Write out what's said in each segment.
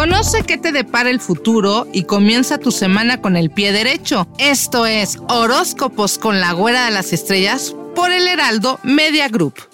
Conoce qué te depara el futuro y comienza tu semana con el pie derecho. Esto es Horóscopos con la Güera de las Estrellas por el Heraldo Media Group.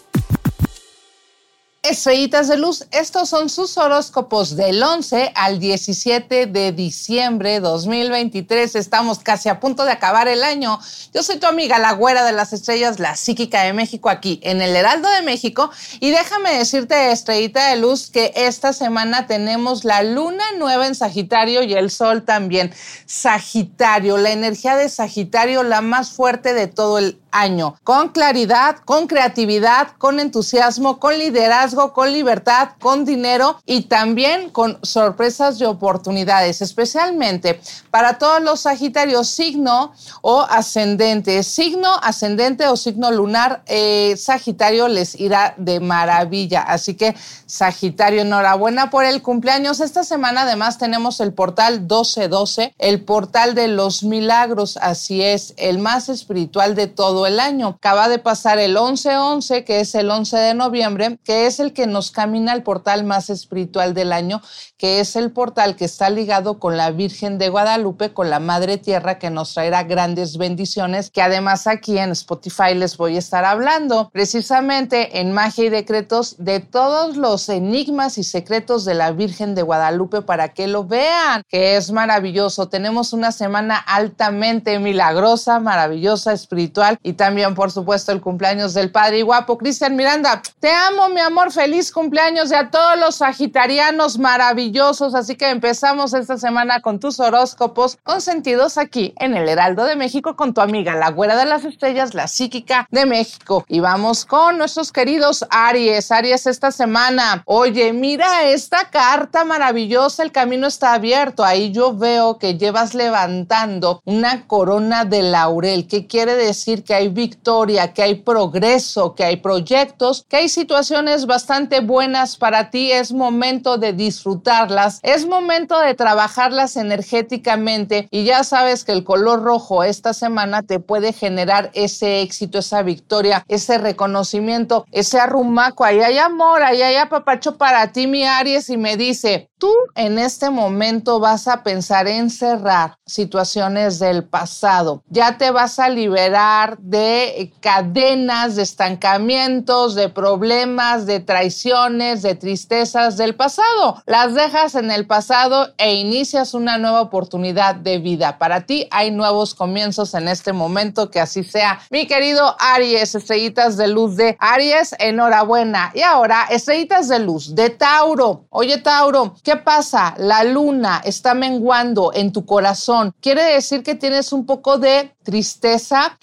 Estrellitas de luz, estos son sus horóscopos del 11 al 17 de diciembre 2023. Estamos casi a punto de acabar el año. Yo soy tu amiga, la güera de las estrellas, la psíquica de México, aquí en el Heraldo de México. Y déjame decirte, estrellita de luz, que esta semana tenemos la luna nueva en Sagitario y el sol también. Sagitario, la energía de Sagitario, la más fuerte de todo el año, con claridad, con creatividad, con entusiasmo, con liderazgo, con libertad, con dinero y también con sorpresas y oportunidades, especialmente para todos los Sagitarios signo o ascendente. Signo ascendente o signo lunar, eh, Sagitario les irá de maravilla. Así que Sagitario, enhorabuena por el cumpleaños. Esta semana además tenemos el portal 1212, el portal de los milagros, así es, el más espiritual de todo el año. Acaba de pasar el 11-11, que es el 11 de noviembre, que es el que nos camina al portal más espiritual del año, que es el portal que está ligado con la Virgen de Guadalupe, con la Madre Tierra, que nos traerá grandes bendiciones, que además aquí en Spotify les voy a estar hablando precisamente en magia y decretos de todos los enigmas y secretos de la Virgen de Guadalupe para que lo vean, que es maravilloso. Tenemos una semana altamente milagrosa, maravillosa, espiritual y también, por supuesto, el cumpleaños del padre y guapo. Cristian Miranda, te amo, mi amor, feliz cumpleaños y a todos los sagitarianos maravillosos. Así que empezamos esta semana con tus horóscopos consentidos aquí en el Heraldo de México con tu amiga, la güera de las estrellas, la psíquica de México. Y vamos con nuestros queridos Aries. Aries esta semana. Oye, mira esta carta maravillosa, el camino está abierto. Ahí yo veo que llevas levantando una corona de laurel. ¿Qué quiere decir? Que hay victoria, que hay progreso, que hay proyectos, que hay situaciones bastante buenas para ti. Es momento de disfrutarlas, es momento de trabajarlas energéticamente y ya sabes que el color rojo esta semana te puede generar ese éxito, esa victoria, ese reconocimiento, ese arrumaco. Ahí hay amor, ahí hay apapacho para ti, mi Aries, y me dice, tú en este momento vas a pensar en cerrar situaciones del pasado. Ya te vas a liberar de cadenas, de estancamientos, de problemas, de traiciones, de tristezas del pasado. Las dejas en el pasado e inicias una nueva oportunidad de vida. Para ti hay nuevos comienzos en este momento, que así sea. Mi querido Aries, estrellitas de luz de Aries, enhorabuena. Y ahora, estrellitas de luz de Tauro. Oye, Tauro, ¿qué pasa? La luna está menguando en tu corazón. Quiere decir que tienes un poco de tristeza,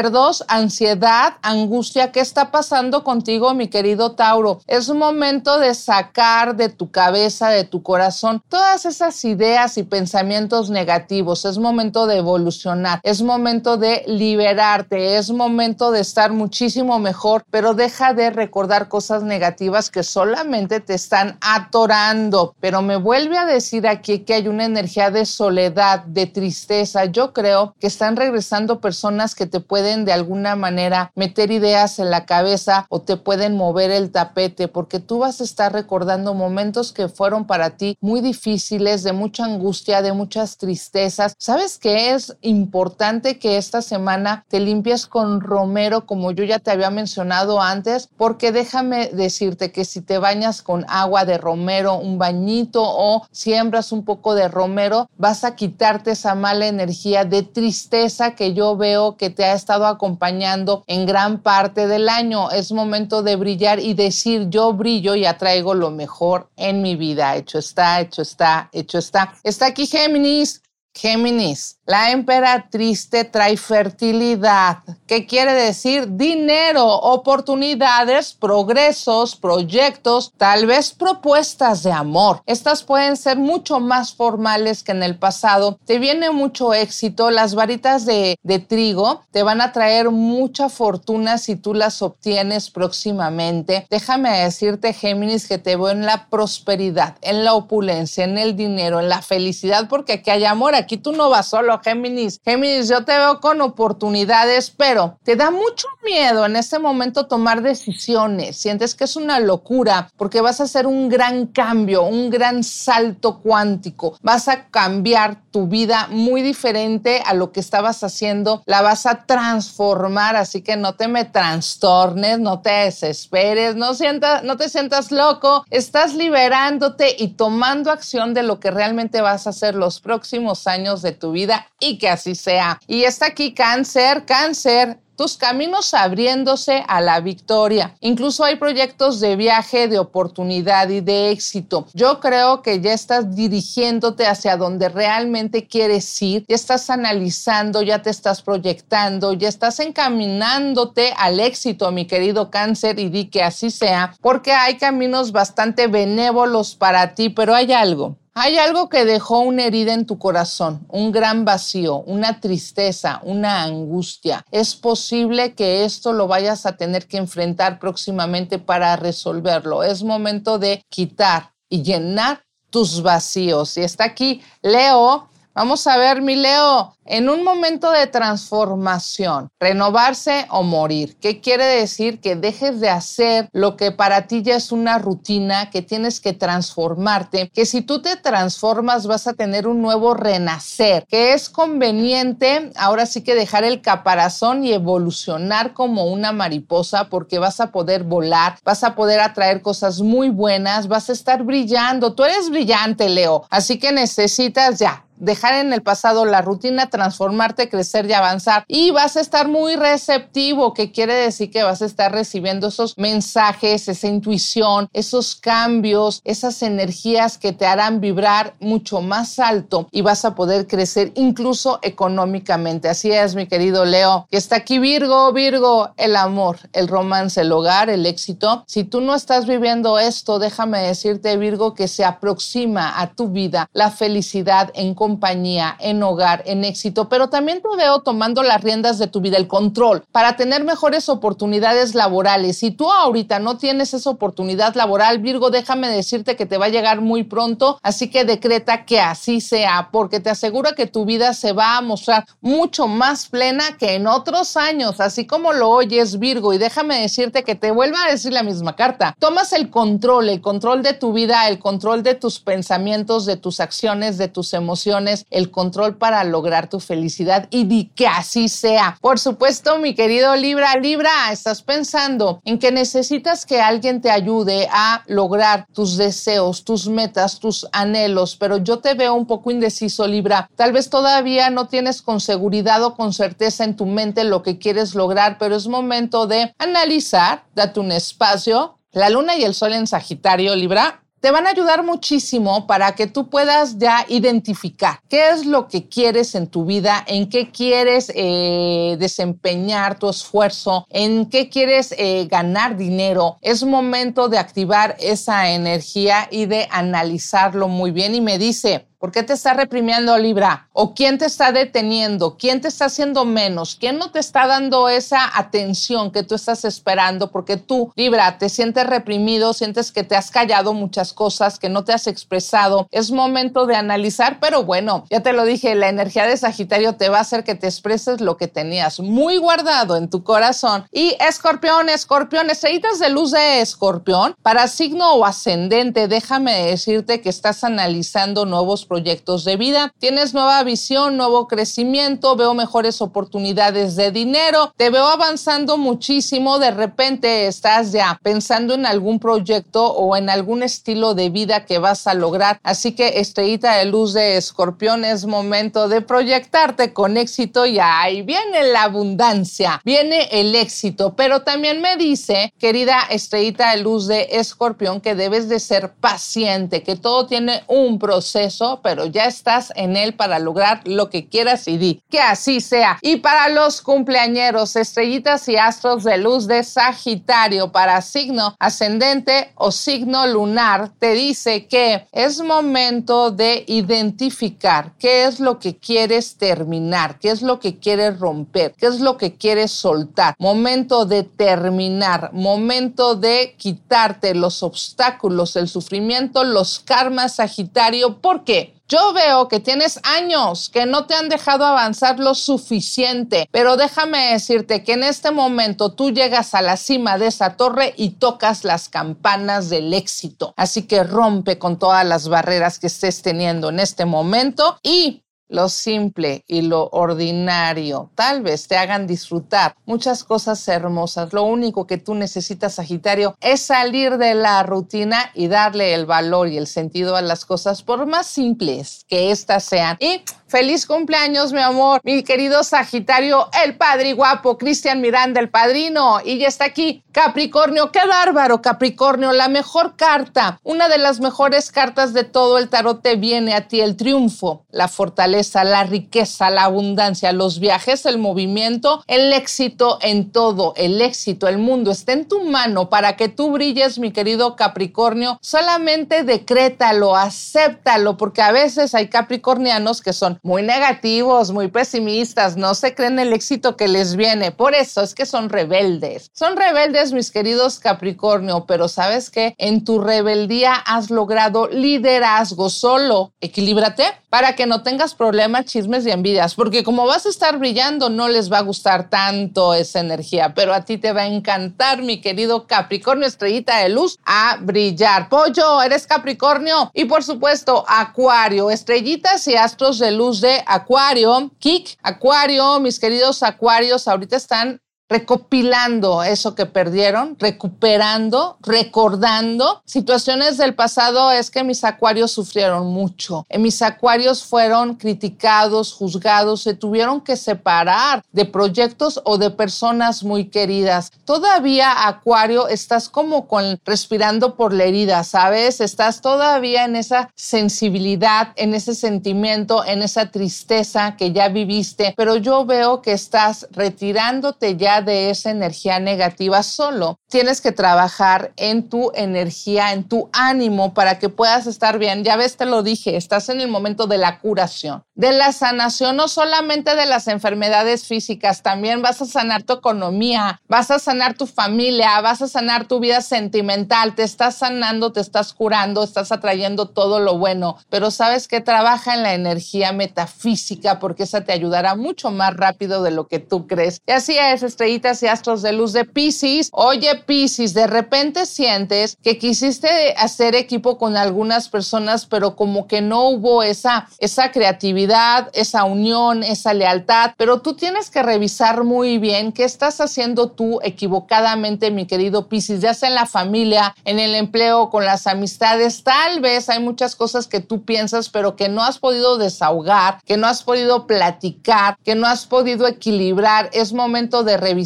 recuerdos, ansiedad, angustia. ¿Qué está pasando contigo, mi querido Tauro? Es momento de sacar de tu cabeza, de tu corazón, todas esas ideas y pensamientos negativos. Es momento de evolucionar, es momento de liberarte, es momento de estar muchísimo mejor, pero deja de recordar cosas negativas que solamente te están atorando. Pero me vuelve a decir aquí que hay una energía de soledad, de tristeza. Yo creo que están regresando personas que te pueden de alguna manera meter ideas en la cabeza o te pueden mover el tapete porque tú vas a estar recordando momentos que fueron para ti muy difíciles, de mucha angustia, de muchas tristezas. ¿Sabes qué es importante que esta semana te limpies con romero como yo ya te había mencionado antes? Porque déjame decirte que si te bañas con agua de romero, un bañito o siembras un poco de romero, vas a quitarte esa mala energía de tristeza que yo veo que te ha estado acompañando en gran parte del año. Es momento de brillar y decir yo brillo y atraigo lo mejor en mi vida. Hecho está, hecho está, hecho está. Está aquí Géminis. Géminis, la emperatriz te trae fertilidad. ¿Qué quiere decir? Dinero, oportunidades, progresos, proyectos, tal vez propuestas de amor. Estas pueden ser mucho más formales que en el pasado. Te viene mucho éxito. Las varitas de, de trigo te van a traer mucha fortuna si tú las obtienes próximamente. Déjame decirte, Géminis, que te veo en la prosperidad, en la opulencia, en el dinero, en la felicidad, porque aquí hay amor aquí tú no vas solo, Géminis. Géminis, yo te veo con oportunidades, pero te da mucho miedo en este momento tomar decisiones. Sientes que es una locura porque vas a hacer un gran cambio, un gran salto cuántico. Vas a cambiar tu vida muy diferente a lo que estabas haciendo. La vas a transformar, así que no te me trastornes, no te desesperes, no, sienta, no te sientas loco. Estás liberándote y tomando acción de lo que realmente vas a hacer los próximos años de tu vida y que así sea. Y está aquí cáncer, cáncer tus caminos abriéndose a la victoria. Incluso hay proyectos de viaje, de oportunidad y de éxito. Yo creo que ya estás dirigiéndote hacia donde realmente quieres ir, ya estás analizando, ya te estás proyectando, ya estás encaminándote al éxito, mi querido cáncer, y di que así sea, porque hay caminos bastante benévolos para ti, pero hay algo. Hay algo que dejó una herida en tu corazón, un gran vacío, una tristeza, una angustia. Es posible que esto lo vayas a tener que enfrentar próximamente para resolverlo. Es momento de quitar y llenar tus vacíos. Y está aquí Leo. Vamos a ver, mi Leo, en un momento de transformación, renovarse o morir. ¿Qué quiere decir? Que dejes de hacer lo que para ti ya es una rutina, que tienes que transformarte, que si tú te transformas vas a tener un nuevo renacer, que es conveniente ahora sí que dejar el caparazón y evolucionar como una mariposa porque vas a poder volar, vas a poder atraer cosas muy buenas, vas a estar brillando. Tú eres brillante, Leo, así que necesitas ya dejar en el pasado la rutina, transformarte, crecer y avanzar. Y vas a estar muy receptivo, que quiere decir que vas a estar recibiendo esos mensajes, esa intuición, esos cambios, esas energías que te harán vibrar mucho más alto y vas a poder crecer incluso económicamente. Así es, mi querido Leo. Que está aquí Virgo, Virgo, el amor, el romance, el hogar, el éxito. Si tú no estás viviendo esto, déjame decirte, Virgo, que se aproxima a tu vida la felicidad en compañía, en hogar, en éxito, pero también te veo tomando las riendas de tu vida, el control, para tener mejores oportunidades laborales. Si tú ahorita no tienes esa oportunidad laboral, Virgo, déjame decirte que te va a llegar muy pronto, así que decreta que así sea, porque te aseguro que tu vida se va a mostrar mucho más plena que en otros años, así como lo oyes, Virgo, y déjame decirte que te vuelva a decir la misma carta. Tomas el control, el control de tu vida, el control de tus pensamientos, de tus acciones, de tus emociones el control para lograr tu felicidad y di que así sea. Por supuesto, mi querido Libra, Libra, estás pensando en que necesitas que alguien te ayude a lograr tus deseos, tus metas, tus anhelos, pero yo te veo un poco indeciso, Libra. Tal vez todavía no tienes con seguridad o con certeza en tu mente lo que quieres lograr, pero es momento de analizar, date un espacio. La luna y el sol en Sagitario, Libra, te van a ayudar muchísimo para que tú puedas ya identificar qué es lo que quieres en tu vida, en qué quieres eh, desempeñar tu esfuerzo, en qué quieres eh, ganar dinero. Es momento de activar esa energía y de analizarlo muy bien. Y me dice, ¿Por qué te está reprimiendo Libra? ¿O quién te está deteniendo? ¿Quién te está haciendo menos? ¿Quién no te está dando esa atención que tú estás esperando? Porque tú, Libra, te sientes reprimido, sientes que te has callado muchas cosas, que no te has expresado. Es momento de analizar, pero bueno, ya te lo dije, la energía de Sagitario te va a hacer que te expreses lo que tenías muy guardado en tu corazón. Y escorpión, escorpión, estrellitas de luz de escorpión, para signo o ascendente, déjame decirte que estás analizando nuevos proyectos de vida. Tienes nueva visión, nuevo crecimiento, veo mejores oportunidades de dinero, te veo avanzando muchísimo. De repente estás ya pensando en algún proyecto o en algún estilo de vida que vas a lograr. Así que estrellita de luz de escorpión es momento de proyectarte con éxito y ahí viene la abundancia, viene el éxito. Pero también me dice, querida estrellita de luz de escorpión, que debes de ser paciente, que todo tiene un proceso, pero ya estás en él para lograr lo que quieras y di. Que así sea. Y para los cumpleañeros, estrellitas y astros de luz de Sagitario para signo ascendente o signo lunar, te dice que es momento de identificar qué es lo que quieres terminar, qué es lo que quieres romper, qué es lo que quieres soltar. Momento de terminar, momento de quitarte los obstáculos, el sufrimiento, los karmas Sagitario. ¿Por qué? Yo veo que tienes años que no te han dejado avanzar lo suficiente, pero déjame decirte que en este momento tú llegas a la cima de esa torre y tocas las campanas del éxito. Así que rompe con todas las barreras que estés teniendo en este momento y lo simple y lo ordinario tal vez te hagan disfrutar muchas cosas hermosas. Lo único que tú necesitas, Sagitario, es salir de la rutina y darle el valor y el sentido a las cosas, por más simples que éstas sean. Y feliz cumpleaños, mi amor, mi querido Sagitario, el padre guapo, Cristian Miranda, el padrino. Y ya está aquí, Capricornio. Qué bárbaro, Capricornio. La mejor carta, una de las mejores cartas de todo el tarot te viene a ti, el triunfo, la fortaleza la riqueza, la abundancia, los viajes, el movimiento, el éxito en todo, el éxito, el mundo está en tu mano para que tú brilles, mi querido Capricornio. Solamente decrétalo, acéptalo, porque a veces hay capricornianos que son muy negativos, muy pesimistas, no se creen el éxito que les viene. Por eso es que son rebeldes. Son rebeldes, mis queridos Capricornio, pero sabes que en tu rebeldía has logrado liderazgo solo. Equilíbrate para que no tengas problemas, chismes y envidias, porque como vas a estar brillando, no les va a gustar tanto esa energía, pero a ti te va a encantar, mi querido Capricornio, estrellita de luz, a brillar. Pollo, eres Capricornio y por supuesto Acuario, estrellitas y astros de luz de Acuario, Kik, Acuario, mis queridos Acuarios, ahorita están recopilando eso que perdieron, recuperando, recordando. Situaciones del pasado es que mis acuarios sufrieron mucho. Mis acuarios fueron criticados, juzgados, se tuvieron que separar de proyectos o de personas muy queridas. Todavía acuario estás como respirando por la herida, ¿sabes? Estás todavía en esa sensibilidad, en ese sentimiento, en esa tristeza que ya viviste, pero yo veo que estás retirándote ya de esa energía negativa solo. Tienes que trabajar en tu energía, en tu ánimo para que puedas estar bien. Ya ves, te lo dije, estás en el momento de la curación, de la sanación, no solamente de las enfermedades físicas, también vas a sanar tu economía, vas a sanar tu familia, vas a sanar tu vida sentimental, te estás sanando, te estás curando, estás atrayendo todo lo bueno, pero sabes que trabaja en la energía metafísica porque esa te ayudará mucho más rápido de lo que tú crees. Y así es, estrella y astros de luz de Pisces. Oye, Pisces, de repente sientes que quisiste hacer equipo con algunas personas, pero como que no hubo esa, esa creatividad, esa unión, esa lealtad. Pero tú tienes que revisar muy bien qué estás haciendo tú equivocadamente, mi querido Pisces, ya sea en la familia, en el empleo, con las amistades. Tal vez hay muchas cosas que tú piensas, pero que no has podido desahogar, que no has podido platicar, que no has podido equilibrar. Es momento de revisar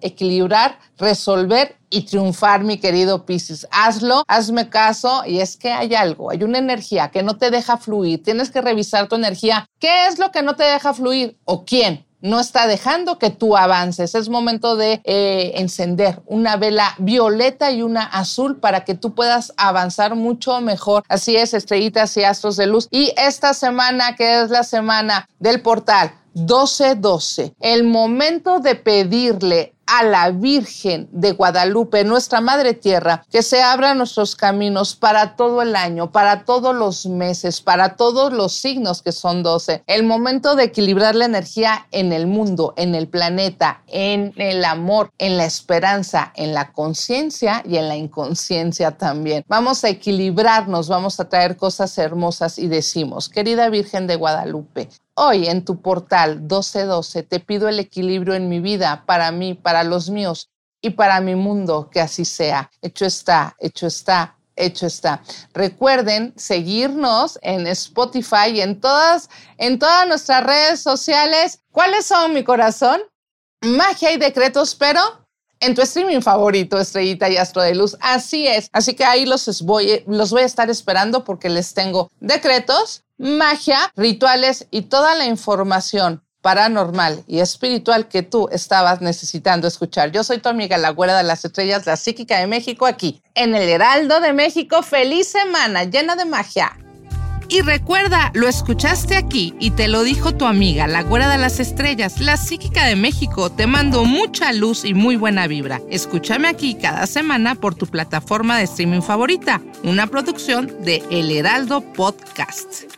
equilibrar, resolver y triunfar, mi querido Pisces. Hazlo, hazme caso y es que hay algo, hay una energía que no te deja fluir. Tienes que revisar tu energía. ¿Qué es lo que no te deja fluir o quién? no está dejando que tú avances. Es momento de eh, encender una vela violeta y una azul para que tú puedas avanzar mucho mejor. Así es, estrellitas y astros de luz. Y esta semana, que es la semana del portal 1212, el momento de pedirle a la Virgen de Guadalupe, nuestra Madre Tierra, que se abran nuestros caminos para todo el año, para todos los meses, para todos los signos que son 12. El momento de equilibrar la energía en el mundo, en el planeta, en el amor, en la esperanza, en la conciencia y en la inconsciencia también. Vamos a equilibrarnos, vamos a traer cosas hermosas y decimos, querida Virgen de Guadalupe, Hoy en tu portal 1212 te pido el equilibrio en mi vida, para mí, para los míos y para mi mundo, que así sea. Hecho está, hecho está, hecho está. Recuerden seguirnos en Spotify y en todas, en todas nuestras redes sociales. ¿Cuáles son, mi corazón? Magia y decretos, pero en tu streaming favorito, Estrellita y Astro de Luz. Así es. Así que ahí los voy, los voy a estar esperando porque les tengo decretos, magia, rituales y toda la información paranormal y espiritual que tú estabas necesitando escuchar. Yo soy tu amiga, la güera de las estrellas, la psíquica de México, aquí en el Heraldo de México. Feliz semana llena de magia. Y recuerda, lo escuchaste aquí y te lo dijo tu amiga, la güera de las estrellas, la psíquica de México. Te mando mucha luz y muy buena vibra. Escúchame aquí cada semana por tu plataforma de streaming favorita, una producción de El Heraldo Podcast.